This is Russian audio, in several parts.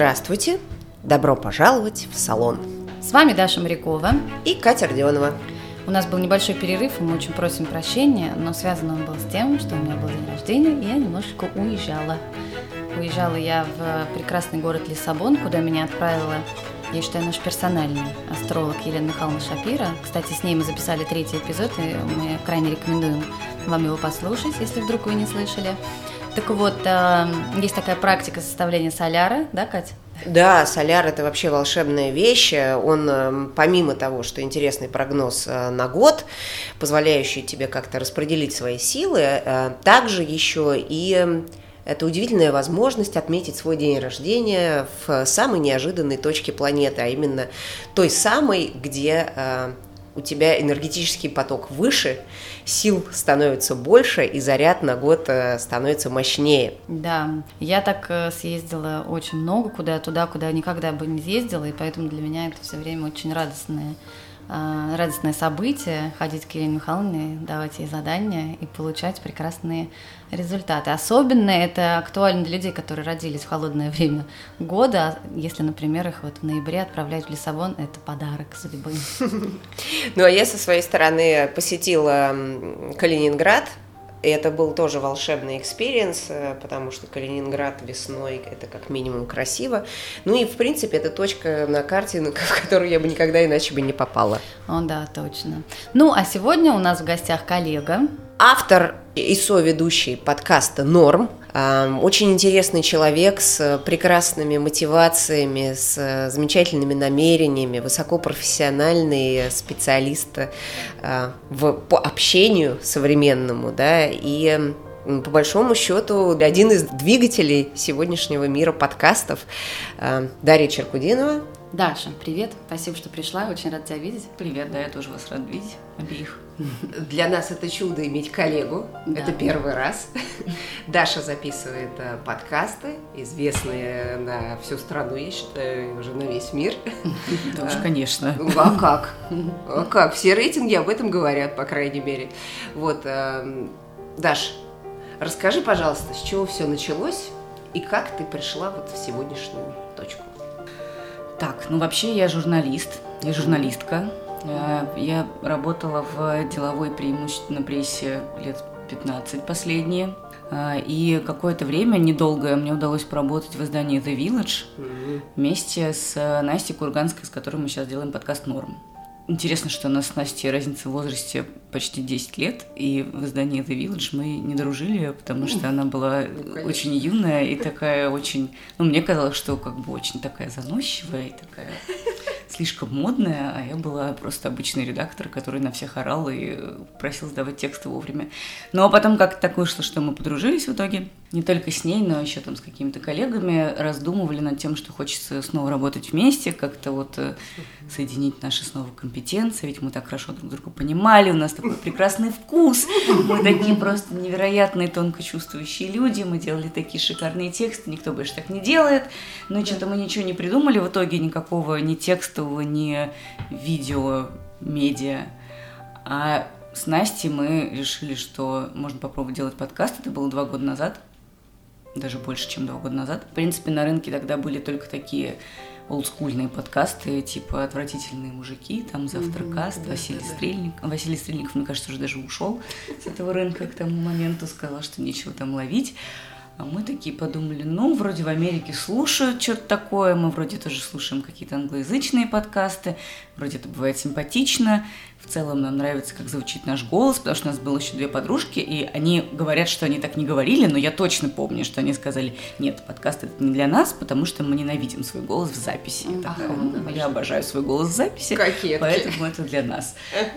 Здравствуйте! Добро пожаловать в салон. С вами Даша Морякова и Катя Родионова. У нас был небольшой перерыв, и мы очень просим прощения, но связан он был с тем, что у меня был день рождения, и я немножечко уезжала. Уезжала я в прекрасный город Лиссабон, куда меня отправила, я считаю, наш персональный астролог Елена Михайловна Шапира. Кстати, с ней мы записали третий эпизод, и мы крайне рекомендуем вам его послушать, если вдруг вы не слышали. Так вот, э, есть такая практика составления соляра, да, Катя? Да, соляр это вообще волшебная вещь. Он, э, помимо того, что интересный прогноз э, на год, позволяющий тебе как-то распределить свои силы, э, также еще и это удивительная возможность отметить свой день рождения в самой неожиданной точке планеты, а именно той самой, где у тебя энергетический поток выше, сил становится больше, и заряд на год э, становится мощнее. Да, я так э, съездила очень много куда, туда, куда никогда бы не съездила, и поэтому для меня это все время очень радостное радостное событие, ходить к Елене Михайловне, давать ей задания и получать прекрасные результаты. Особенно это актуально для людей, которые родились в холодное время года. Если, например, их вот в ноябре отправлять в Лиссабон, это подарок судьбы. Ну, а я со своей стороны посетила Калининград, и это был тоже волшебный experience, э, потому что Калининград весной – это как минимум красиво. Ну и, в принципе, это точка на карте, в которую я бы никогда иначе бы не попала. О, да, точно. Ну, а сегодня у нас в гостях коллега. Автор и соведущий подкаста «Норм», очень интересный человек с прекрасными мотивациями, с замечательными намерениями, высокопрофессиональный специалист а, в, по общению современному, да, и по большому счету один из двигателей сегодняшнего мира подкастов а, Дарья Черкудинова. Даша, привет, спасибо, что пришла, очень рад тебя видеть. Привет, да, я тоже вас рад видеть, обеих. Для нас это чудо иметь коллегу. Да. Это первый раз. Даша записывает э, подкасты, известные на всю страну, я считаю, уже на весь мир. Да уж, конечно. А как? А как? Все рейтинги об этом говорят, по крайней мере. Вот, эм, Даш, расскажи, пожалуйста, с чего все началось и как ты пришла вот в сегодняшнюю точку? Так, ну вообще я журналист, я журналистка. Я работала в деловой преимущественно прессе лет 15 последние. Э, и какое-то время, недолгое, мне удалось поработать в издании The Village вместе с Настей Курганской, с которой мы сейчас делаем подкаст «Норм». Интересно, что у нас с Настей разница в возрасте почти 10 лет, и в издании The Village мы не дружили, потому что она была ну, очень юная и такая очень... Ну, мне казалось, что как бы очень такая заносчивая и такая слишком модная, а я была просто обычный редактор, который на всех орал и просил сдавать тексты вовремя. Ну, а потом как-то так вышло, что мы подружились в итоге. Не только с ней, но еще там с какими-то коллегами раздумывали над тем, что хочется снова работать вместе, как-то вот э, соединить наши снова компетенции, ведь мы так хорошо друг друга понимали, у нас такой прекрасный вкус, мы такие просто невероятные, тонко чувствующие люди, мы делали такие шикарные тексты, никто больше так не делает, но что-то мы ничего не придумали в итоге, никакого ни текстового, ни видео, медиа, а с Настей мы решили, что можно попробовать делать подкаст, это было два года назад – даже больше, чем два года назад. В принципе, на рынке тогда были только такие олдскульные подкасты, типа «Отвратительные мужики», там «Завтракаст», mm-hmm, Василий да, Стрельник. Да. Василий Стрельников, мне кажется, уже даже ушел с этого рынка к тому моменту, сказал, что нечего там ловить. А мы такие подумали, ну, вроде в Америке слушают что-то такое, мы вроде тоже слушаем какие-то англоязычные подкасты, вроде это бывает симпатично, целом нам нравится, как звучит наш голос, потому что у нас было еще две подружки, и они говорят, что они так не говорили, но я точно помню, что они сказали, нет, подкаст это не для нас, потому что мы ненавидим свой голос в записи. Я, такая, ну, я обожаю свой голос в записи, Кокетки. поэтому это для нас.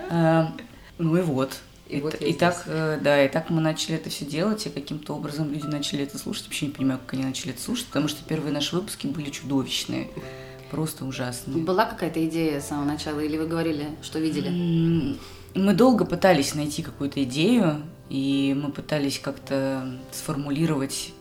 А, ну и вот. И, и, вот и так, э, да, и так мы начали это все делать, и каким-то образом люди начали это слушать. Вообще не понимаю, как они начали это слушать, потому что первые наши выпуски были чудовищные. Просто ужасные. Была какая-то идея с самого начала, или вы говорили, что видели? Мы долго пытались найти какую-то идею, и мы пытались как-то сформулировать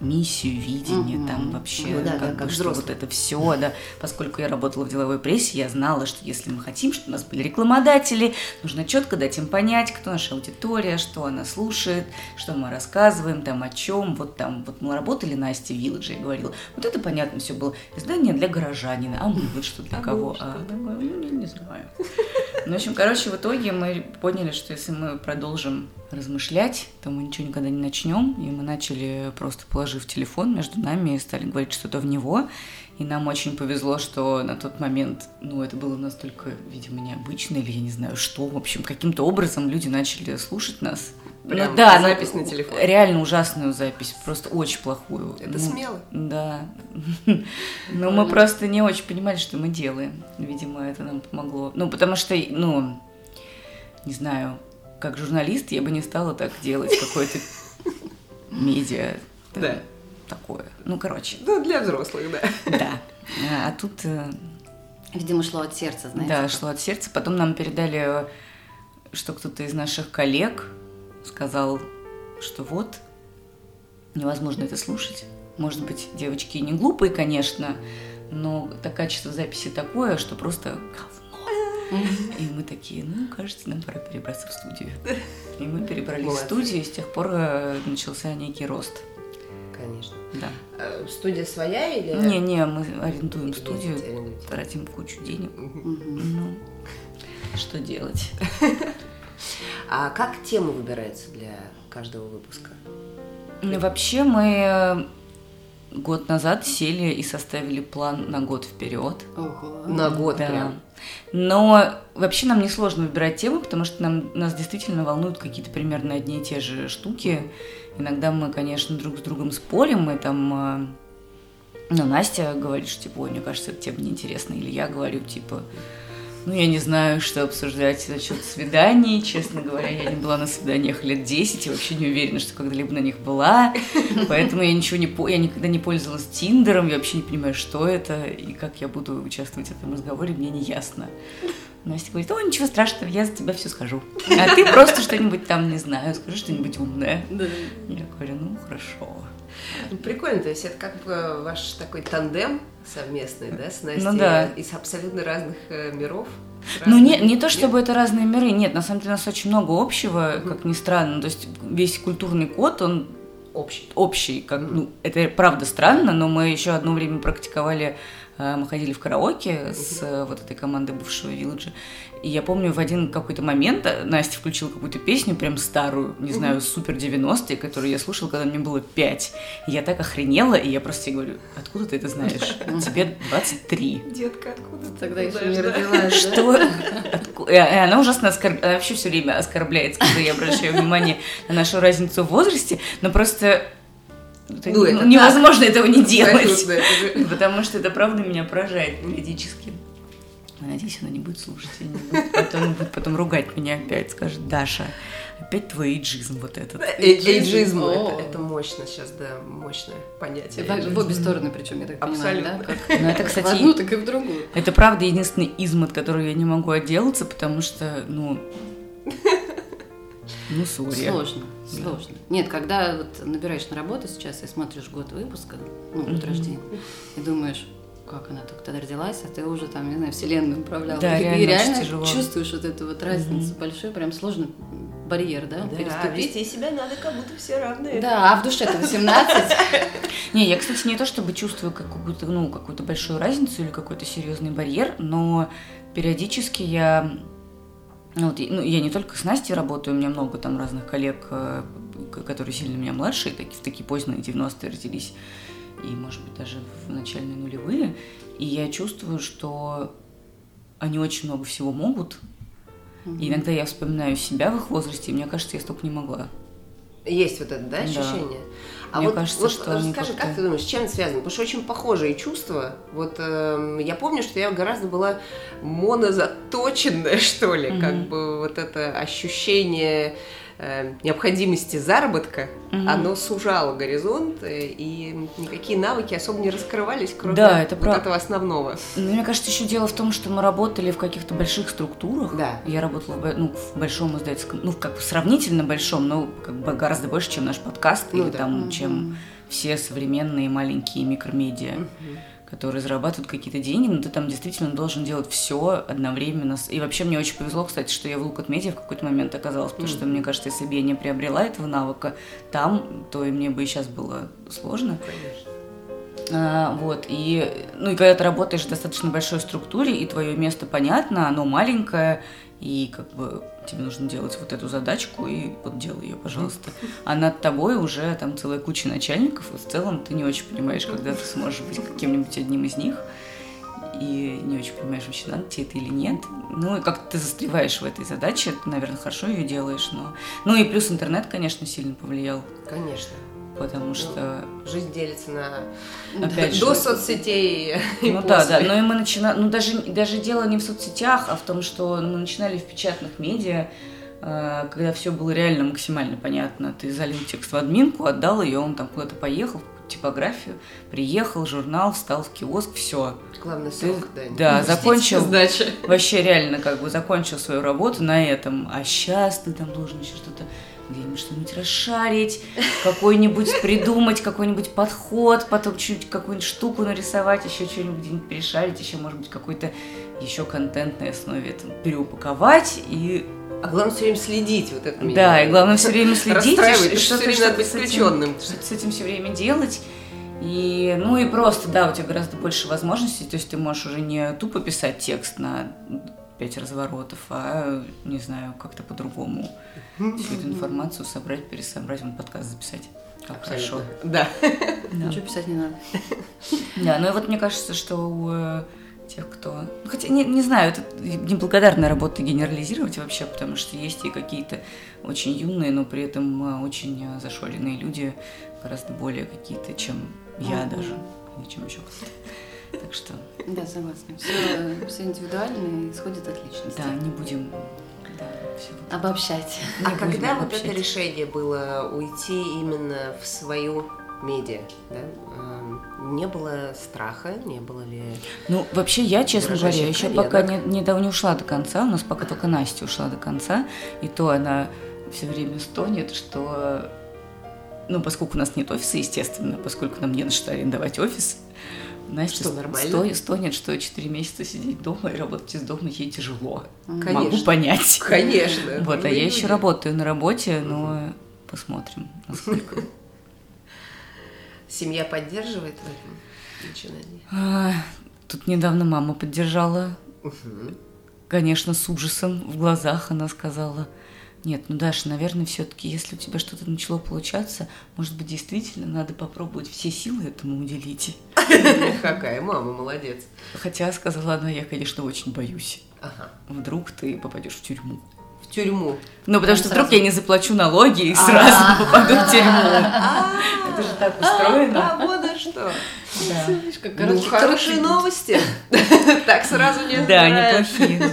миссию, видение, Мгм. там вообще, Ну да, как, да, бы, как что вот это все, да. Поскольку я работала в деловой прессе, я знала, что если мы хотим, чтобы у нас были рекламодатели, нужно четко дать им понять, кто наша аудитория, что она слушает, что мы рассказываем, там о чем. Вот там, вот мы работали на Асте Вилледже, я говорила, вот это понятно все было. Издание для горожанина, а мы вот что для А кого? что? А, ну, не, не знаю. Ну, в общем, короче, в итоге мы поняли, что если мы продолжим размышлять, то мы ничего никогда не начнем. И мы начали просто положив телефон между нами и стали говорить что-то в него. И нам очень повезло, что на тот момент, ну, это было настолько, видимо, необычно, или я не знаю что. В общем, каким-то образом люди начали слушать нас. Прям ну, да, ну, запись на телефон. Реально ужасную запись, просто очень плохую. Это Ну, смело. Да. Но мы просто не очень понимали, что мы делаем. Видимо, это нам помогло. Ну, потому что, ну, не знаю, как журналист я бы не стала так делать, какое-то медиа. Да. Такое. Ну, короче, Ну, для взрослых, да. да. А тут, э, Видимо, шло от сердца, знаете. да, как. шло от сердца. Потом нам передали, что кто-то из наших коллег сказал, что вот, невозможно это слушать. Может быть, девочки не глупые, конечно, но так качество записи такое, что просто. И мы такие, ну, кажется, нам пора перебраться в студию. И мы перебрались Молодцы. в студию, и с тех пор э, начался некий рост. Конечно. Да. А, Студия своя или... Не-не, мы арендуем Или студию, арендуете? тратим кучу денег. Ну, что делать? А как темы выбираются для каждого выпуска? Ну, вообще мы э, год назад сели и составили план на год вперед. Ого. На год Да. прям. Но вообще нам не сложно выбирать темы, потому что нам, нас действительно волнуют какие-то примерно одни и те же штуки. Иногда мы, конечно, друг с другом спорим, мы там... э, Ну, Настя говорит, что, типа, ой, мне кажется, эта тема неинтересна. Или я говорю, типа, ну, я не знаю, что обсуждать насчет свиданий. Честно говоря, я не была на свиданиях лет 10 и вообще не уверена, что когда-либо на них была. Поэтому я ничего не... по- Я никогда не пользовалась Тиндером, я вообще не понимаю, что это и как я буду участвовать в этом разговоре, мне не ясно. Настя говорит, о, ничего страшного, я за тебя все скажу. А ты просто что-нибудь там, не знаю, скажи что-нибудь умное. Да. Я говорю, ну, хорошо. Ну, Прикольно, то есть это как бы ваш такой тандем совместный, да, с Настей Ну да. из абсолютно разных э, миров. Ну, не, не то чтобы это разные миры, нет, на самом деле у нас очень много общего, как ни странно. То есть весь культурный код, он Общий. общий, как, ну, это правда странно, но мы еще одно время практиковали, э, мы ходили в караоке с э, вот этой командой бывшего Вилледжа, и я помню, в один какой-то момент э, Настя включила какую-то песню, прям старую, не знаю, супер 90-е, которую я слушала, когда мне было 5. И я так охренела, и я просто ей говорю, откуда ты это знаешь? Тебе 23. Детка, откуда ты Тогда еще не родилась? Что? И она ужасно оскорбляет, она вообще все время оскорбляется, когда я обращаю внимание на нашу разницу в возрасте, но просто это Ну, это невозможно этого не делать, Абсолютно, потому что это правда меня поражает периодически. Я Надеюсь, она не будет слушать, и не будет потом, будет потом ругать меня опять, скажет, Даша, опять твой эйджизм вот этот. Эйджизм, О. это, это мощно сейчас, да, мощное понятие. В, в обе стороны, причем, я так понимаю, да? Абсолютно. Как, Ну, это, кстати, в одну, так и в другую. Это правда единственный изм, от которого я не могу отделаться, потому что, ну, ну, сори. Сложно, сложно. Нет, когда вот набираешь на работу сейчас и смотришь год выпуска, ну, год Мгм. рождения, и думаешь, как она только тогда родилась, а ты уже там, не знаю, вселенную управляла. Да, и, реально и реально тяжело. чувствуешь вот эту вот разницу Мгм. большой, прям сложно барьер, да, Да, переступить. вести себя надо, как будто все равны. Да, а в душе-то 18. Не, я, кстати, не то чтобы чувствую какую-то, ну, какую-то большую разницу или какой-то серьезный барьер, но периодически я, ну, вот, ну, я не только с Настей работаю, у меня много там разных коллег, э, которые сильно меня младше, таки- в такие поздние 90-е родились, и, может быть, даже в начальные нулевые, и я чувствую, что они очень много всего могут, и иногда я вспоминаю себя в их возрасте, и мне кажется, я столько не могла. Есть вот это, да, Да. ощущение? А Мне вот, кажется, вот что расскажи, как ты думаешь, с чем это связано? Потому что очень похожие чувства. Вот эм, я помню, что я гораздо была монозаточенная, что ли, Мгм. как бы вот это ощущение э, необходимости заработка, Мгм. оно сужало горизонт, э, и никакие навыки особо не раскрывались, кроме Да, это вот прав- этого основного. Ну, мне кажется, еще дело в том, что мы работали в каких-то больших структурах. Да. Я работала в, ну, в большом издательском, ну, как бы сравнительно большом, но как бы гораздо больше, чем наш подкаст, Ну или да. там, Мгм. чем все современные маленькие микромедиа. Которые зарабатывают какие-то деньги, но ты там действительно должен делать все одновременно. И вообще мне очень повезло, кстати, что я в Лукат Медиа в какой-то момент оказалась, потому что, мне кажется, если бы я не приобрела этого навыка там, то и мне бы и сейчас было сложно. Конечно. А, вот, и, ну, и когда ты работаешь в достаточно большой структуре, и твое место понятно, оно маленькое, и как бы тебе нужно делать вот эту задачку, и вот делай ее, пожалуйста. А над тобой уже там целая куча начальников, и в целом ты не очень понимаешь, когда ты сможешь быть каким-нибудь одним из них, и не очень понимаешь, вообще надо тебе это или нет. Ну, и как ты застреваешь в этой задаче, ты, наверное, хорошо ее делаешь, но... Ну, и плюс интернет, конечно, сильно повлиял. Конечно. Потому что... Ну, жизнь делится на... Опять До же, соцсетей и Ну да, после. да, но и мы начинали, ну даже, даже дело не в соцсетях, а в том, что мы начинали в печатных медиа, э, когда все было реально максимально понятно. Ты залил текст в админку, отдал ее, он там куда-то поехал, в типографию, приехал, журнал, встал в киоск, все. Главный Ты, срок, да. да, не закончил, Сдача. вообще реально как бы закончил свою работу на этом, а сейчас ты там должен еще что-то где-нибудь что-нибудь расшарить, какой-нибудь придумать, какой-нибудь подход, потом чуть какую-нибудь штуку нарисовать, еще что-нибудь где-нибудь перешарить, еще, может быть, какой-то еще контент на основе этого переупаковать и А главное все время следить вот это. да, и главное все время следить, и что что-то надо быть включенным. что-то с этим все время делать. И, ну и просто, да, у тебя гораздо больше возможностей, то есть ты можешь уже не тупо писать текст на пять разворотов, а, не знаю, как-то по-другому всю эту информацию собрать, пересобрать, вон подкаст записать. Как хорошо. Да. Да. Ничего писать не надо. Да, ну и вот мне кажется, что у э, тех, кто... ну, Хотя, не, не знаю, это неблагодарная работа генерализировать вообще, потому что есть и какие-то очень юные, но при этом э, очень э, зашоренные люди, гораздо более какие-то, чем я даже, или чем еще кто-то. Так что, Да, согласна. Все, все индивидуально и исходит от личности. да, не будем... Да, вот Обобщать. не А будем когда вот обобщать. это решение было уйти именно в свою медиа, да? эм, не было страха, не было ли... Ну, вообще, я, честно говоря, еще коллег. пока не, не, не ушла до конца, у нас пока только Настя ушла до конца, и то она все время стонет, что, ну, поскольку у нас нет офиса, естественно, поскольку нам не на что арендовать офис, Настя Что, нормально? сто- стонет, что 4 месяца сидеть дома и работать из дома ей тяжело. Конечно. Могу понять. Конечно. Вот, а я еще работаю на работе, но посмотрим, насколько. Семья поддерживает в этом начинании? А, Тут недавно мама поддержала. Конечно, с ужасом в глазах она сказала, нет, ну Даша, наверное, все-таки, если у тебя что-то начало получаться, может быть, действительно надо попробовать все силы этому уделить. Какая мама, молодец. Хотя, сказала она, я, конечно, очень боюсь. Ага. Вдруг ты попадешь в тюрьму. В тюрьму. Ну, потому что вдруг я не заплачу налоги и сразу попаду в тюрьму. Это же так устроено. А вот что. Да, Ну, короткий- хорошие новости. Так сразу не Да, неплохие.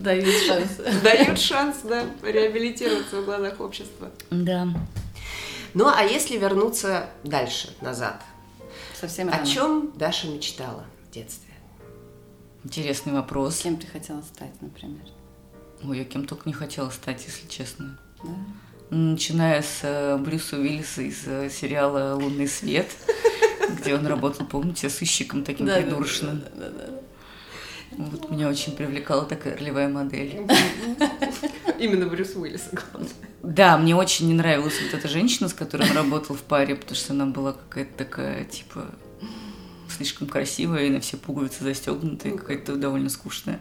Дают шанс. Дают шанс, да, реабилитироваться в глазах общества. Да. Ну, а если вернуться дальше, назад? Совсем О рано. чем Даша мечтала в детстве? Интересный вопрос. Кем ты хотела стать, например? Ой, я кем только не хотела стать, если честно. Да? Начиная с э, Брюса Уиллиса из э, сериала «Лунный свет», где он работал, помните, сыщиком таким придурочным. да, да, да. Вот меня очень привлекала такая ролевая модель. Именно Брюс Уиллис, главное. Да, мне очень не нравилась вот эта женщина, с которой он работал в паре, потому что она была какая-то такая, типа, слишком красивая и на все пуговицы застегнутая, какая-то довольно скучная.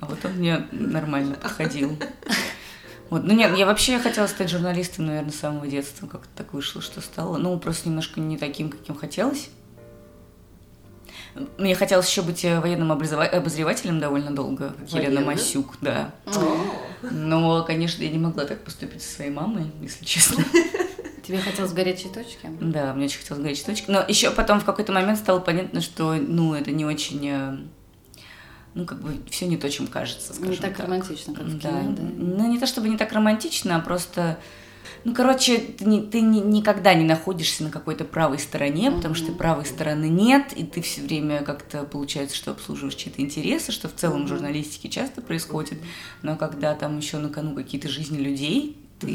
А вот он мне нормально подходил. Вот. Ну нет, я вообще хотела стать журналистом, наверное, с самого детства. Как-то так вышло, что стало. Ну, просто немножко не таким, каким хотелось. Мне хотелось еще быть э, военным обозревателем довольно долго, как Елена? Масюк, да. Но, конечно, я не могла так поступить со своей мамой, если честно. Тебе хотелось горячей точки? Да, мне очень хотелось горячей точки. Но еще потом в какой-то момент стало понятно, что, ну, это не очень, э, ну, как бы все не то, чем кажется, скажем Не так романтично, как в Да. кино, да? Ну, не то чтобы не так романтично, а просто... Ну, короче, ты, не- ты ни- никогда не находишься на какой-то правой стороне, потому что правой стороны нет, и ты все время как-то получается, что обслуживаешь чьи-то интересы, что в целом в журналистике часто происходит, но когда там еще на кону какие-то жизни людей, ты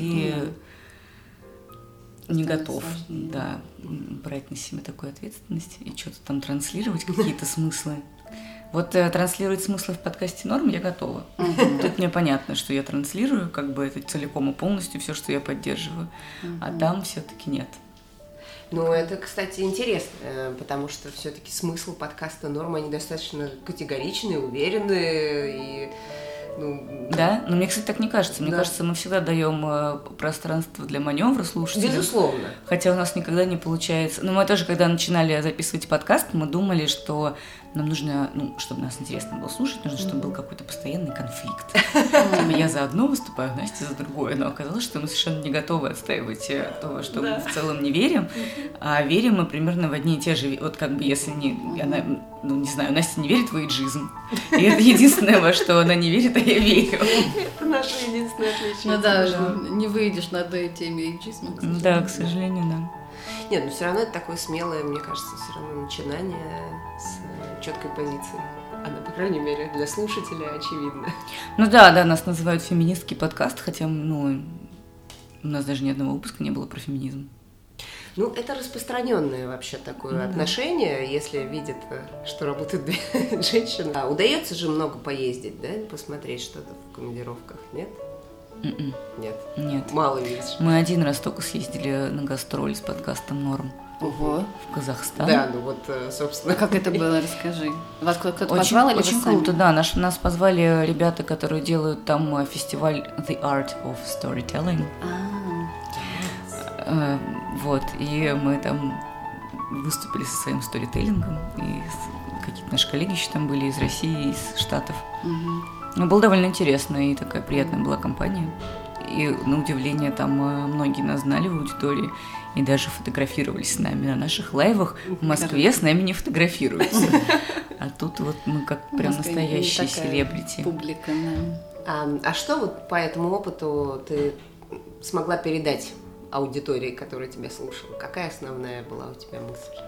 не готов, да, брать на себя такую ответственность и что-то там транслировать, какие-то смыслы. Вот э, транслировать смыслы в подкасте норм я готова. Тут мне понятно, что я транслирую, как бы это целиком и полностью все, что я поддерживаю. А там все-таки нет. Ну, это, кстати, интересно, э, потому что все-таки смысл подкаста норм, они достаточно категоричные, уверенные и ну, да, но мне, кстати, так не кажется. Мне да. кажется, мы всегда даем э, пространство для маневра слушателям. Безусловно. Хотя у нас никогда не получается. Но мы тоже, когда начинали записывать подкаст, мы думали, что нам нужно, ну, чтобы нас интересно было слушать, нужно, чтобы был какой-то постоянный конфликт. Типа я за одно выступаю, Настя за другое. Но оказалось, что мы совершенно не готовы отстаивать э, то, что мы в целом не верим. А верим мы примерно в одни и те же. Вот как бы если не... Она, ну, не знаю, Настя не верит в эйджизм. И это единственное, во что она не верит, а я верю. Это наше единственное отличие. Ну да, не выйдешь на этой теме эйджизма, Да, к сожалению, да. Нет, но все равно это такое смелое, мне кажется, все равно начинание с четкой позиции. Она, по крайней мере, для слушателя очевидна. Ну да, да, нас называют феминистский подкаст, хотя, ну, у нас даже ни одного выпуска не было про феминизм. Ну, это распространенное вообще такое ну, отношение, если видят, что работают две женщины. А удается же много поездить, да, посмотреть что-то в командировках, нет? Mm-mm. М-м. Нет. Нет. Мало видишь. Мы один раз только съездили на гастроль с подкастом Норм. Ого. В Казахстан. Да, ну вот, э, собственно. А как это было, расскажи. Вас кто-то очень, позвал или Очень круто, да. Наш, нас позвали ребята, которые делают там э, фестиваль The Art of Storytelling. А. Вот, и мы там выступили со своим сторителлингом, и какие-то наши коллеги еще там были из России, из Штатов. Угу. Было довольно интересно, и такая приятная была компания. И на удивление там многие нас знали в аудитории и даже фотографировались с нами на наших лайвах. В Москве с нами не фотографируются. А тут вот мы как прям настоящие селебрити. Публика, да. А, а что вот по этому опыту ты смогла передать аудитории, которая тебя слушала? Какая основная была у тебя мысль?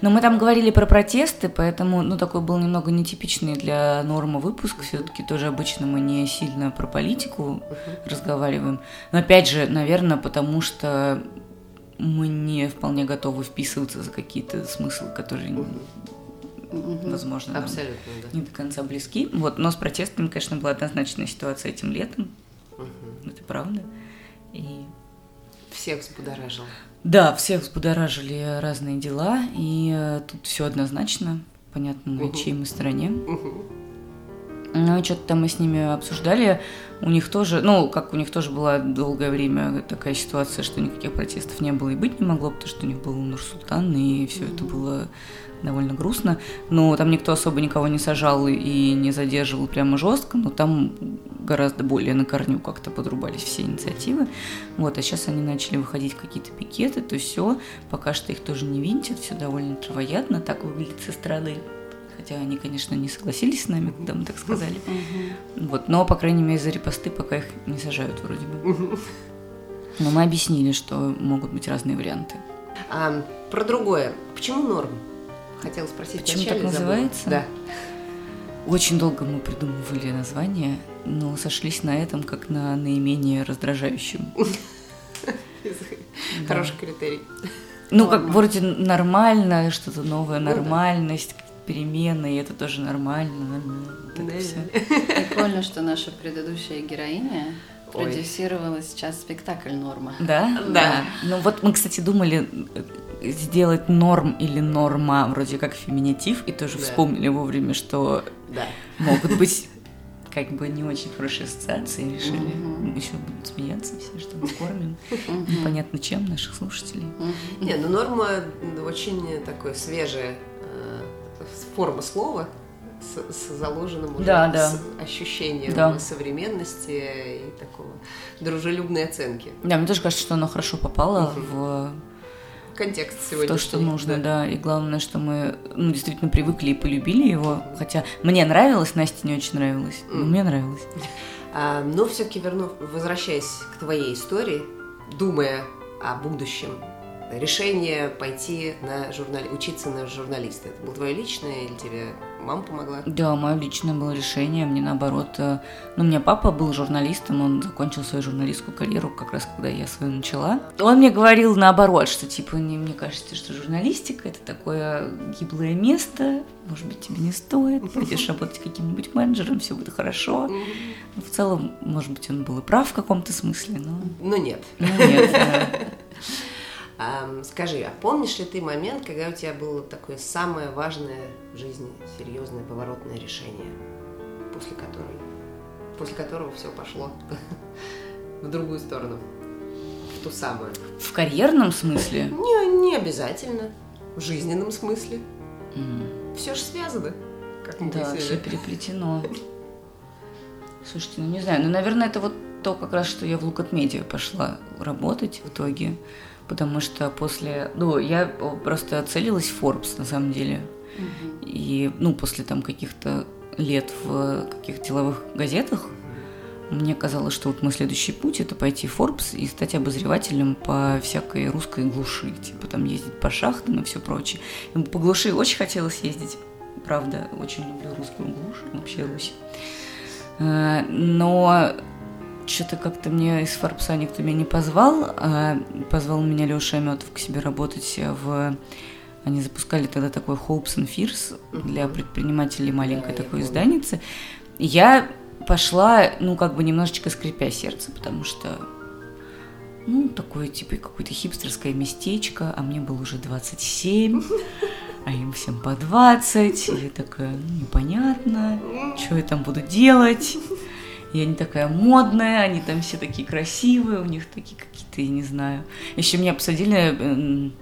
Но мы там говорили про протесты, поэтому, ну, такой был немного нетипичный для нормы выпуск. Все-таки тоже обычно мы не сильно про политику uh-huh. разговариваем. Но опять же, наверное, потому что мы не вполне готовы вписываться за какие-то смыслы, которые, uh-huh. возможно, Абсолютно, да. не до конца близки. Вот, но с протестами, конечно, была однозначная ситуация этим летом. Uh-huh. Это правда. И всех взбудоражило. Да, всех взбудоражили разные дела, и э, тут все однозначно, понятно, на угу. чьей мы стороне. Угу. Ну, что-то там мы с ними обсуждали. У них тоже, ну, как у них тоже была долгое время такая ситуация, что никаких протестов не было и быть не могло, потому что у них был Нур-Султан, и все mm-hmm. это было довольно грустно. Но там никто особо никого не сажал и не задерживал прямо жестко, но там гораздо более на корню как-то подрубались все инициативы. Вот, а сейчас они начали выходить в какие-то пикеты, то все, пока что их тоже не винтят, все довольно травоядно, так выглядит со стороны. Хотя они, конечно, не согласились с нами, когда мы так сказали. Вот, но, по крайней мере, за репосты пока их не сажают вроде бы. Но мы объяснили, что могут быть разные варианты. А, про другое. Почему норм? Хотела спросить. Почему так называется? Да. Очень долго мы придумывали название, но сошлись на этом как на наименее раздражающем. Хороший критерий. Ну, как вроде нормально, что-то новое, ну нормальность, перемены, и это тоже нормально. нормально. Прикольно, что наша предыдущая героиня продюсировала сейчас спектакль «Норма». Да? Да. Ну вот мы, кстати, думали э, сделать норм или норма, вроде как феминитив, и тоже да. вспомнили вовремя, что да. могут быть как бы не очень хорошие ассоциации, решили mm-hmm. еще будут смеяться все, что мы кормим. Mm-hmm. Непонятно чем наших слушателей. Mm-hmm. Не, ну норма очень такое свежее форма слова, с, с заложенным уже да, да. Ощущением да. современности и такого дружелюбной оценки. Да, мне тоже кажется, что оно хорошо попало угу. в контекст сегодня. То, что нужно, да. да. И главное, что мы ну, действительно привыкли и полюбили его. Хотя мне нравилось, Насте не очень нравилось. Но мне нравилось. А, но все-таки вернув, возвращаясь к твоей истории, думая о будущем, решение пойти на журнали... учиться на журналиста, это было твое личное или тебе мама помогла? Да, мое личное было решение. Мне наоборот... э, Ну, у меня папа был журналистом, он закончил свою журналистскую карьеру как раз когда я свою начала. Он мне говорил наоборот, что типа, не, мне кажется, что журналистика это такое гиблое место, может быть, тебе не стоит, пойдешь работать каким-нибудь менеджером, все будет хорошо. Но в целом, может быть, он был и прав в каком-то смысле, но Ну нет. ну, нет. да. Скажи, а помнишь ли ты момент, когда у тебя было такое самое важное в жизни, серьезное поворотное решение, после которой, после которого все пошло в другую сторону, в ту самую? В карьерном смысле? Не, не обязательно. В жизненном смысле. М. Все же связано. Как мы Да, все переплетено. Слушайте, ну не знаю, ну, наверное, это вот то как раз, что я в Лукат Медиа пошла работать в итоге, потому что после, ну, я просто целилась в Forbes, на самом деле, и, ну, после там каких-то лет в каких-то деловых газетах, мне казалось, что вот мой следующий путь это пойти в Forbes и стать обозревателем по всякой русской глуши, типа там ездить по шахтам и все прочее. По глуши очень хотелось ездить, правда, очень люблю русскую глушь, вообще Русь. Э, Но что-то как-то мне из Форбса никто меня не позвал. а Позвал меня Леша Аметов к себе работать в... Они запускали тогда такой Hopes and Fears для предпринимателей, маленькой Да, я такой изданицы. Я пошла, ну, как бы немножечко скрипя сердце, потому что, ну, такое, типа, какое-то хипстерское местечко, а мне было уже 27, а им всем по 20, и я такая, ну, непонятно, что я там буду делать. Я не такая модная, они там все такие красивые, у них такие какие-то, я не знаю. Еще меня посадили... м,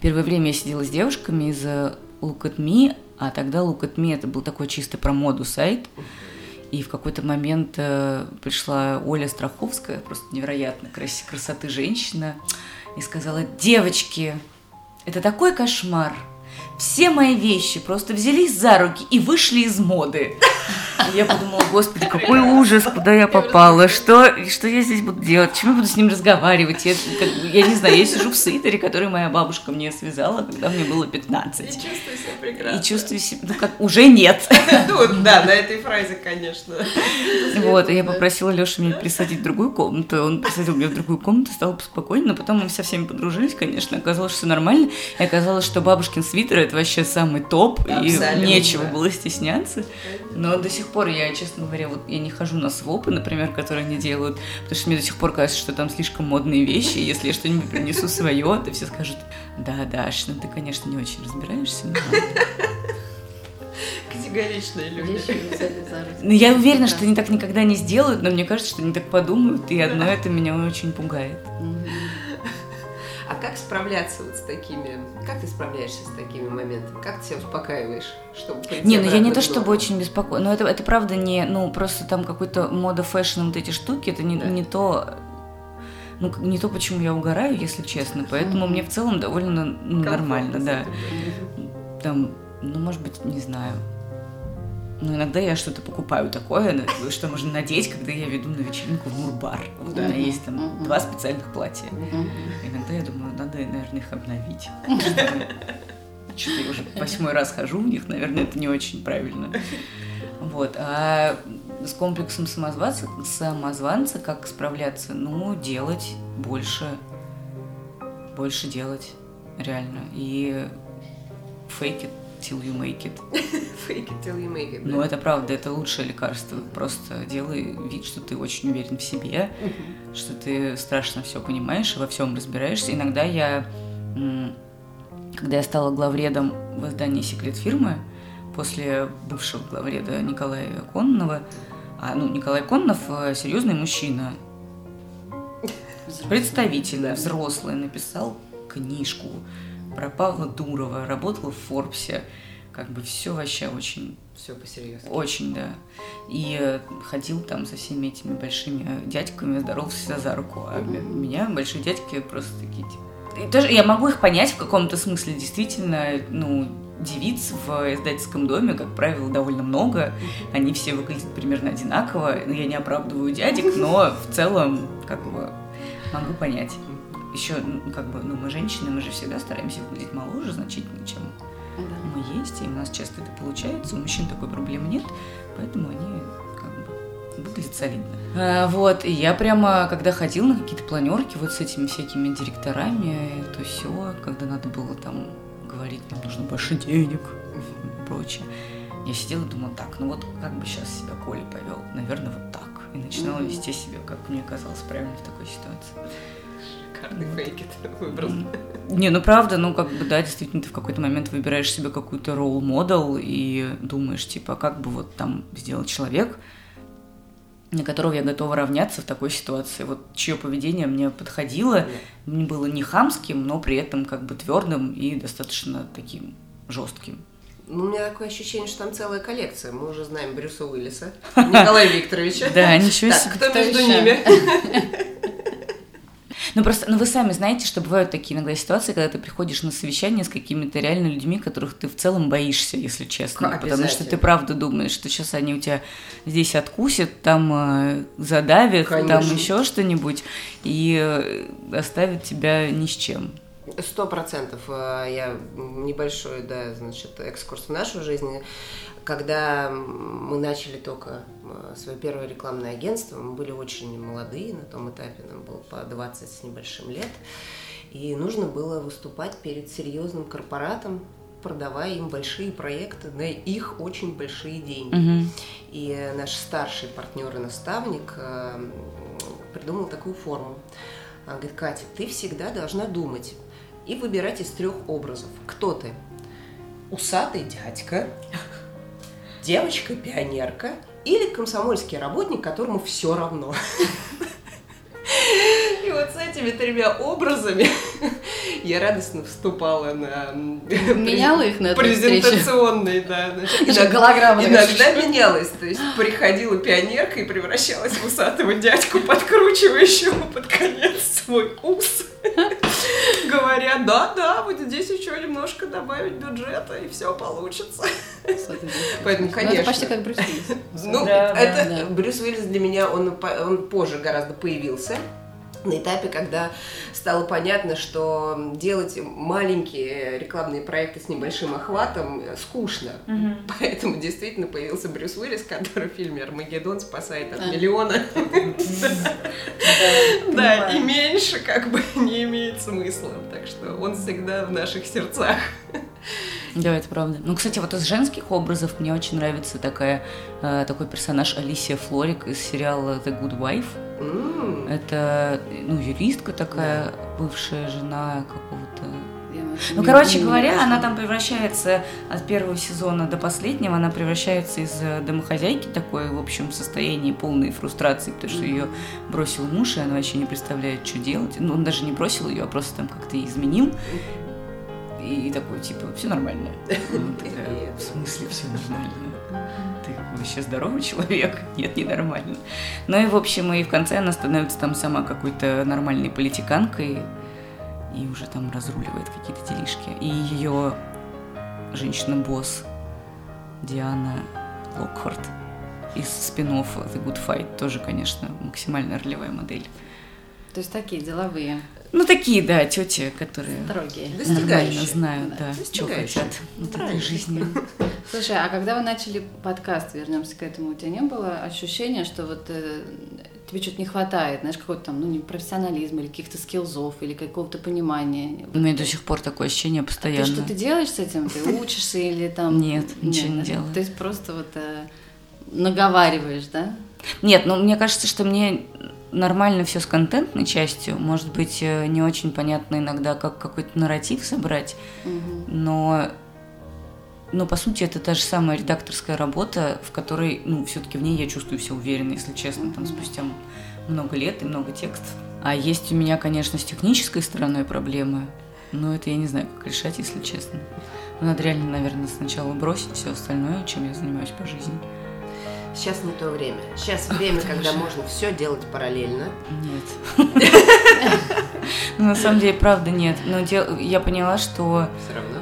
Первое время я сидела с девушками из э, Look at Me, а тогда Look at Me это был такой чисто про моду сайт. И в какой-то момент э, пришла Оля Страховская, просто невероятно крас- красоты женщина, и сказала, девочки, это такой кошмар. Все мои вещи просто взялись за руки и вышли из моды. И Я подумала, господи, какой ужас, куда я попала, что, что я здесь буду делать, чем я буду с ним разговаривать. Я, как я не знаю, я сижу в свитере, который моя бабушка мне связала, когда мне было 15. чувствую себя И прекрасно. чувствую себя, ну как, уже нет. Ну, да, на этой фразе, конечно. Вот, и я попросила Лешу меня присадить в другую комнату, он присадил меня в другую комнату, стало поспокойнее, но потом мы со всеми подружились, конечно, оказалось, что все нормально, и оказалось, что бабушкин свитер это вообще самый топ, и нечего было стесняться. Но до сих пор я, честно говоря, вот я не хожу на свопы, например, которые они делают, потому что мне до сих пор кажется, что там слишком модные вещи, и если я что-нибудь принесу свое, то все скажут, да, Даш, ну ты, конечно, не очень разбираешься, но Категоричные люди. Ну, я уверена, что они так никогда не сделают, но мне кажется, что они так подумают, и одно это меня очень пугает. Как справляться вот с такими... Как ты справляешься с такими моментами? Как ты себя успокаиваешь, чтобы Не, ну я не то чтобы очень беспокойна, но это, это правда не, ну просто там какой-то мода, fashion, вот эти штуки, это не, Да. не то, ну не то, почему я угораю, если честно, поэтому мне в целом довольно ну, Комфортно нормально, да. Там, ну может быть, не знаю. Но иногда я что-то покупаю такое, что можно надеть, когда я веду на вечеринку в Мурбар. Вот Да. у меня есть там два специальных платья. Иногда я думаю, надо, наверное, их обновить. Что-то я уже восьмой раз хожу в них, наверное, это не очень правильно. Вот. А с комплексом самозванца, самозванца как справляться? Ну, делать больше. Больше делать. Реально. И fake it till you make it. Fake it till you make it. Ну, да? это правда, это лучшее лекарство. Просто делай вид, что ты очень уверен в себе, что ты страшно все понимаешь и во всем разбираешься. Иногда я, когда я стала главредом в издании «Секрет фирмы», после бывшего главреда Николая Кононова, а, ну, Николай Кононов э, серьезный мужчина, представительный, взрослый, написал книжку про Павла Дурова, работал в Форбсе, как бы все вообще очень Все по-серьезно. очень, да. И э, ходил там со всеми этими большими дядьками, здоровался за руку. А меня большие дядьки просто такие, типа... И тоже я могу их понять в каком-то смысле. Действительно, ну, девиц в издательском доме, как правило, довольно много. Они все выглядят примерно одинаково. Ну, Я не оправдываю дядек, но в целом, как бы, могу понять. Еще, ну, как бы, ну, мы женщины, мы же всегда стараемся выглядеть моложе значительно, чем Да. проблема есть, и у нас часто это получается, у мужчин такой проблемы нет, поэтому они как бы выглядят солидно. А, вот, и я прямо, когда ходил на какие-то планерки вот с этими всякими директорами, то все, когда надо было там говорить, нам нужно больше денег и прочее, я сидела и думала, так, ну вот как бы сейчас себя Коля повел, наверное, вот так. И начинала mm-hmm. вести себя, как мне казалось, правильно в такой ситуации. Вот. фейк выбрал. Не, ну правда, ну как бы, да, действительно, ты в какой-то момент выбираешь себе какую-то ролл модел и думаешь, типа, как бы вот там сделал человек, на которого я готова равняться в такой ситуации, вот чье поведение мне подходило, не было не хамским, но при этом как бы твердым и достаточно таким жестким. Ну, у меня такое ощущение, что там целая коллекция. Мы уже знаем Брюса Уиллиса, Николая Викторовича. Да, ничего себе. Кто между ними? Ну просто, ну вы сами знаете, что бывают такие иногда ситуации, когда ты приходишь на совещание с какими-то реально людьми, которых ты в целом боишься, если честно. Потому что ты правда думаешь, что сейчас они у тебя здесь откусят, там э, задавят, Конечно. там еще что-нибудь, и э, оставят тебя ни с чем. Сто процентов. Э, я небольшой, да, значит, экскурс в нашу жизнь. Когда мы начали только э, свое первое рекламное агентство, мы были очень молодые на том этапе, нам было по 20 с небольшим лет, и нужно было выступать перед серьезным корпоратом, продавая им большие проекты на их очень большие деньги. Mm-hmm. И наш старший партнер и наставник э, придумал такую форму. Он говорит, Катя, ты всегда должна думать и выбирать из трех образов. Кто ты? Усатый дядька, девочка-пионерка или комсомольский работник, которому все равно. И вот с этими тремя образами я радостно вступала на меняла их на презентационный, да. Иногда, голограмма иногда менялась, то есть приходила пионерка и превращалась в усатого дядьку, подкручивающего под конец свой ус. Говоря, да, да, вот здесь еще немножко добавить бюджета, и все получится. Поэтому, конечно. Ну, это почти как Брюс Уиллис. Ну, это Брюс Уиллис для меня, он позже гораздо появился на этапе, когда стало понятно, что делать маленькие рекламные проекты с небольшим охватом скучно. Угу. Поэтому действительно появился Брюс Уиллис, который в фильме «Армагеддон» спасает от а. миллиона. Да, и меньше как бы не имеет смысла. Так что он всегда в наших сердцах. Да, это правда. Ну, кстати, вот из женских образов мне очень нравится такая, э, такой персонаж Алисия Флорик из сериала The Good Wife. Mm. Это, ну, юристка такая, да. бывшая жена какого-то ну, короче говоря, она там превращается от первого сезона до последнего, она превращается из э, домохозяйки такой, в общем, состоянии полной фрустрации, потому что ее бросил муж, и она вообще не представляет, что делать. Ну, он даже не бросил ее, а просто там как-то изменил и такой, типа, все нормально. в смысле все нормально? Ты вообще здоровый человек? Нет, не нормально. Ну и, в общем, и в конце она становится там сама какой-то нормальной политиканкой и уже там разруливает какие-то делишки. И ее женщина-босс Диана Локхарт из спин The Good Fight тоже, конечно, максимально ролевая модель. То есть такие деловые. Ну, такие, да, тети, которые Строгие. нормально знают, да, да что хотят в этой жизни. Слушай, а когда вы начали подкаст, вернемся к этому, у тебя не было ощущения, что вот э, тебе что-то не хватает, знаешь, какого-то там, ну, не профессионализма или каких-то скиллзов, или какого-то понимания? У меня до сих пор такое ощущение постоянно. А ты что-то делаешь с этим? Ты учишься или там... Нет, ничего не делаю. То есть просто вот э, наговариваешь, да? Нет, ну, мне кажется, что мне нормально все с контентной частью. Может быть, э, не очень понятно иногда, как какой-то нарратив собрать, угу. но, но по сути это та же самая редакторская работа, в которой, ну, все-таки в ней я чувствую себя уверенно, если честно, там спустя много лет и много текстов. А есть у меня, конечно, с технической стороной проблемы, но это я не знаю, как решать, если честно. Надо реально, наверное, сначала бросить все остальное, чем я занимаюсь по жизни. Сейчас не то время. Сейчас время, когда можно все делать параллельно. Нет. Ну, на самом деле, правда, нет. Но я поняла, что... Все равно?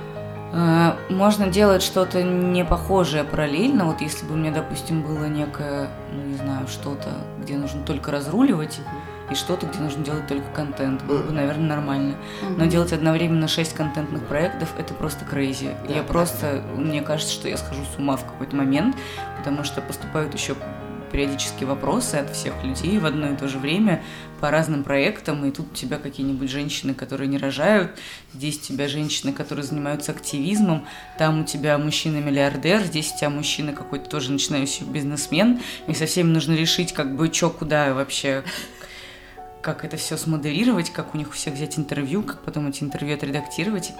Э, можно делать что-то не похожее параллельно. Вот если бы у меня, допустим, было некое, ну не знаю, что-то, где нужно только разруливать, и что-то, где нужно делать только контент. Было бы, наверное, нормально. Но делать одновременно шесть контентных проектов это просто крейзи. Да, я просто, мне кажется, что я схожу с ума в какой-то момент, потому что поступают еще периодически вопросы от всех людей в одно и то же время по разным проектам, и тут у тебя какие-нибудь женщины, которые не рожают, здесь у тебя женщины, которые занимаются активизмом, там у тебя мужчина-миллиардер, здесь у тебя мужчина какой-то тоже начинающий бизнесмен, и со всеми нужно решить, как бы, что, куда вообще, как это все смоделировать, как у них у всех взять интервью, как потом эти интервью отредактировать.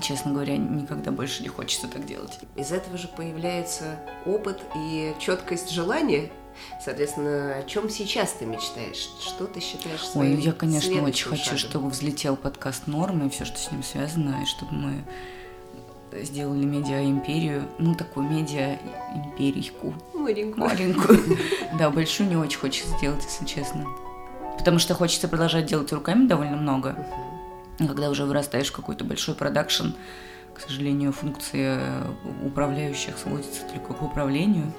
Честно говоря, никогда больше не хочется так делать. Из этого же появляется опыт и четкость желания. Соответственно, о чем сейчас ты мечтаешь? Что ты считаешь своим Ой, я, конечно, очень хочу, шагом? чтобы взлетел подкаст Нормы и все, что с ним связано, и чтобы мы сделали медиа-империю, ну, такую медиа-империйку. Маленькую. Маленькую. Да, большую не очень хочется сделать, если честно. Потому что хочется продолжать делать руками довольно много. Когда уже вырастаешь в какой-то большой продакшн, к сожалению, функции управляющих сводятся только к управлению,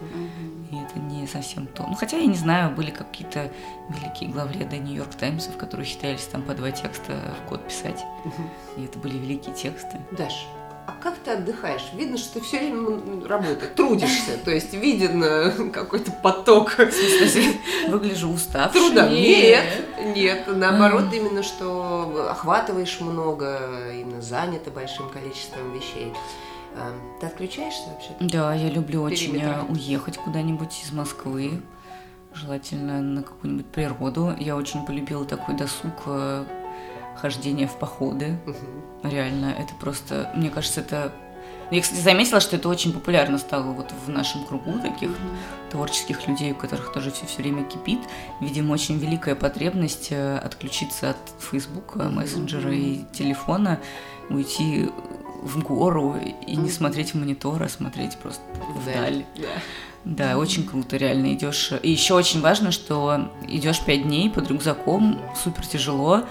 и это не совсем то. Ну, хотя, я не знаю, были какие-то великие главреды Нью-Йорк Таймсов, которые хитрялись там по два текста в код писать, и это были великие тексты. Даш, а как ты отдыхаешь? Видно, что ты все время работаешь, трудишься, то есть виден э, какой-то поток. Выгляжу уставшей? Труда. Нет, нет, наоборот, именно что охватываешь много, именно занята большим количеством вещей. А, ты отключаешься вообще? Да, я люблю очень э, уехать куда-нибудь из Москвы, желательно на какую-нибудь природу. Я очень полюбила такой досуг э, хождение в походы. Угу. Реально, это просто, мне кажется, это... Я, кстати, заметила, что это очень популярно стало вот в нашем кругу таких mm творческих людей, у которых тоже все все время кипит. Видимо, очень великая потребность э, отключиться от Фейсбука, мессенджера и телефона, уйти в гору и не смотреть в монитор, а смотреть просто вдаль. Да. Да, очень круто, реально идешь. И еще очень важно, что идешь пять дней под рюкзаком, супер тяжело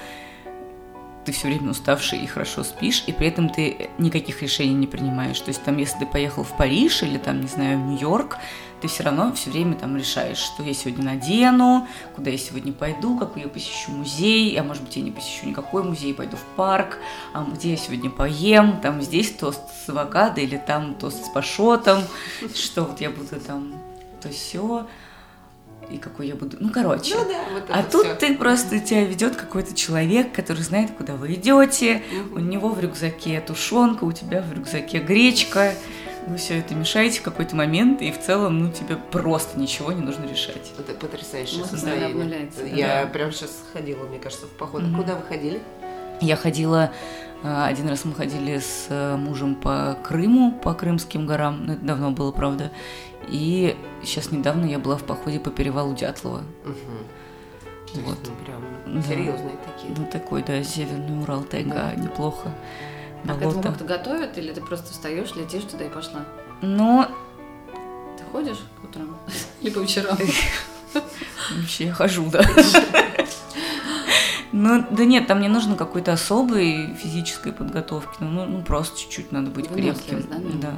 ты все время уставший и хорошо спишь, и при этом ты никаких решений не принимаешь. То есть там, если ты поехал в Париж или там, не знаю, в Нью-Йорк, ты все равно все время там решаешь, что я сегодня надену, куда я сегодня пойду, какой я посещу музей, а может быть я не посещу никакой музей, пойду в парк, а где я сегодня поем, там здесь тост с авокадо или там тост с пашотом, что вот я буду там то все и какой я буду. Ну, короче. Ну, да, вот а тут все. ты просто тебя ведет какой-то человек, который знает, куда вы идете. Угу. У него в рюкзаке тушенка, у тебя в рюкзаке гречка. Вы все это мешаете в какой-то момент, и в целом, ну, тебе просто ничего не нужно решать. Это потрясающее состояние. Я да. прям сейчас ходила, мне кажется, в поход. Угу. Куда вы ходили? Я ходила э, один раз мы ходили с э, мужем по Крыму, по Крымским горам, ну, это давно было, правда, и сейчас недавно я была в походе по перевалу Дятлова. Угу. Вот. Ну, прям серьезные да. такие. Ну, такой, да, Северный Урал, тайга, да. неплохо. А к этому как-то готовят, или ты просто встаешь, летишь туда и пошла? Ну... Ты ходишь утром? Либо вечером? Вообще я хожу, да. Ну, да нет, там не нужно какой-то особой физической подготовки. Ну, ну просто чуть-чуть надо быть крепким. Да, да.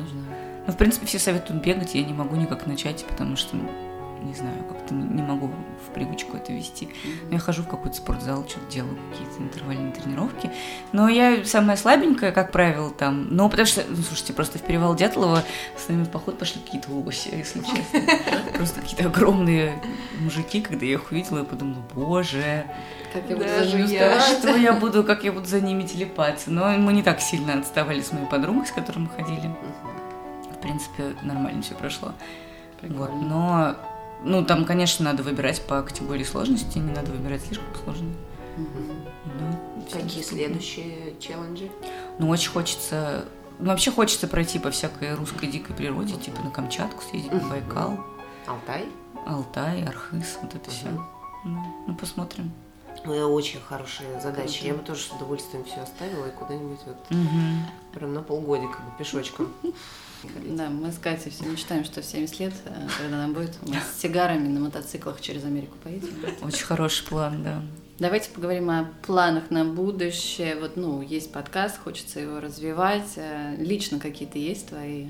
Ну, в принципе, все советуют бегать, я не могу никак начать, потому что, не знаю, как-то не могу в привычку это вести. Но я хожу в какой-то спортзал, что-то делаю, какие-то интервальные тренировки. Но я самая слабенькая, как правило, там. Ну, потому что, ну, слушайте, просто в перевал Дятлова с нами в поход пошли какие-то лоси, если честно. Просто какие-то огромные мужики, когда я их увидела, я подумала, боже, как я буду за ними Что я буду, как я буду за ними телепаться. Но мы не так сильно отставали с моей подругой, с которой мы ходили в принципе, нормально все прошло. Вот. Но, ну, там, конечно, надо выбирать по категории сложности, не надо выбирать слишком сложно. Угу. Какие следующие челленджи? Ну, очень хочется ну, вообще хочется пройти по всякой русской дикой природе, типа на Камчатку съездить, на Байкал. Алтай? Алтай, Архыз, вот это все. Ну, ну, посмотрим. Ну, очень хорошая задача. Круто. Я бы тоже с удовольствием все оставила и куда-нибудь вот угу. прям на полгодика бы пешочком. Да, мы с Катей все мечтаем, что в 70 лет, когда нам будет, мы с сигарами на мотоциклах через Америку поедем. Очень хороший план, да. Давайте поговорим о планах на будущее. Вот, ну, есть подкаст, хочется его развивать. Э, лично какие-то есть твои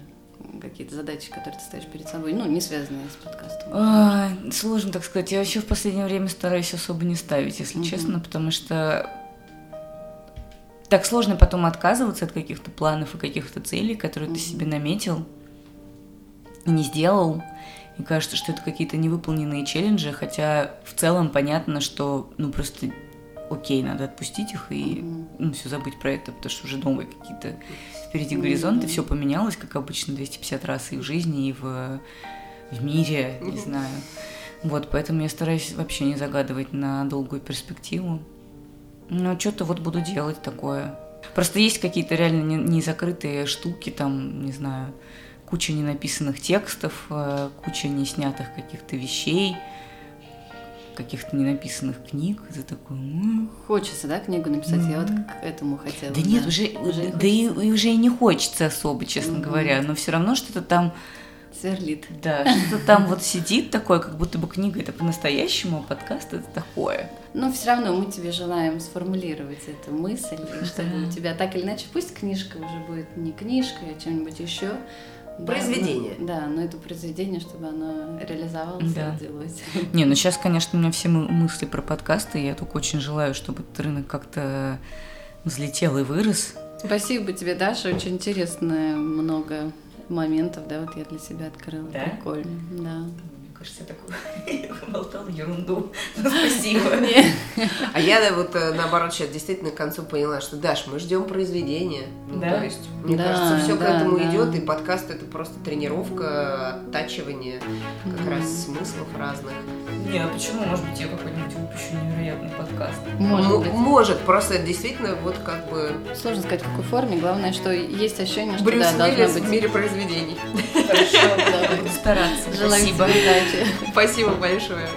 какие-то задачи, которые ты ставишь перед собой, ну, не связанные с подкастом? А, сложно так сказать. Я вообще в последнее время стараюсь особо не ставить, если mm-hmm. честно, потому что так сложно потом отказываться от каких-то планов и каких-то целей, которые mm-hmm. ты себе наметил и не сделал. Мне кажется, что это какие-то невыполненные челленджи, хотя в целом понятно, что ну просто окей, надо отпустить их и mm-hmm. ну, все забыть про это, потому что уже новые какие-то впереди mm-hmm. горизонты, все поменялось, как обычно, 250 раз и в жизни, и в, в мире, не знаю. Вот, поэтому я стараюсь вообще не загадывать на долгую перспективу. Но что-то вот буду делать такое. Просто есть какие-то реально незакрытые штуки, там, не знаю, куча ненаписанных текстов, э, куча неснятых каких-то вещей, каких-то ненаписанных книг. Это такое... Хочется, да, книгу написать? Mm-hmm. Я вот к этому хотела. Да, да. нет, уже, уже да и, и уже и не хочется особо, честно mm-hmm. говоря, но все равно что-то там сверлит. Да, что-то там вот сидит такое, как будто бы книга это по-настоящему, а подкаст это такое. Но все равно мы тебе желаем сформулировать эту мысль, чтобы у тебя так или иначе, пусть книжка уже будет не книжкой, а чем-нибудь еще, Произведение. Да, но, да, но это произведение, чтобы оно реализовалось да. и родилось. Не, ну сейчас, конечно, у меня все мысли про подкасты, и я только очень желаю, чтобы этот рынок как-то взлетел и вырос. Спасибо тебе, Даша, очень интересно, много моментов, да, вот я для себя открыла. Да? Прикольно, да кажется, я такую болтала ерунду. Ну, спасибо. А я вот э, наоборот сейчас действительно к концу поняла, что Даш, мы ждем произведения. Ну, то есть, мне кажется, все к этому идет, и подкаст это просто тренировка, оттачивание как раз смыслов разных. Не, а почему? Может быть, я какой-нибудь выпущу невероятный подкаст? Может, быть. может, просто действительно вот как бы... Сложно сказать, в какой форме. Главное, что есть ощущение, что Брюс да, должна быть... в мире произведений. Хорошо, да, буду стараться. Желаю Спасибо. Спасибо большое.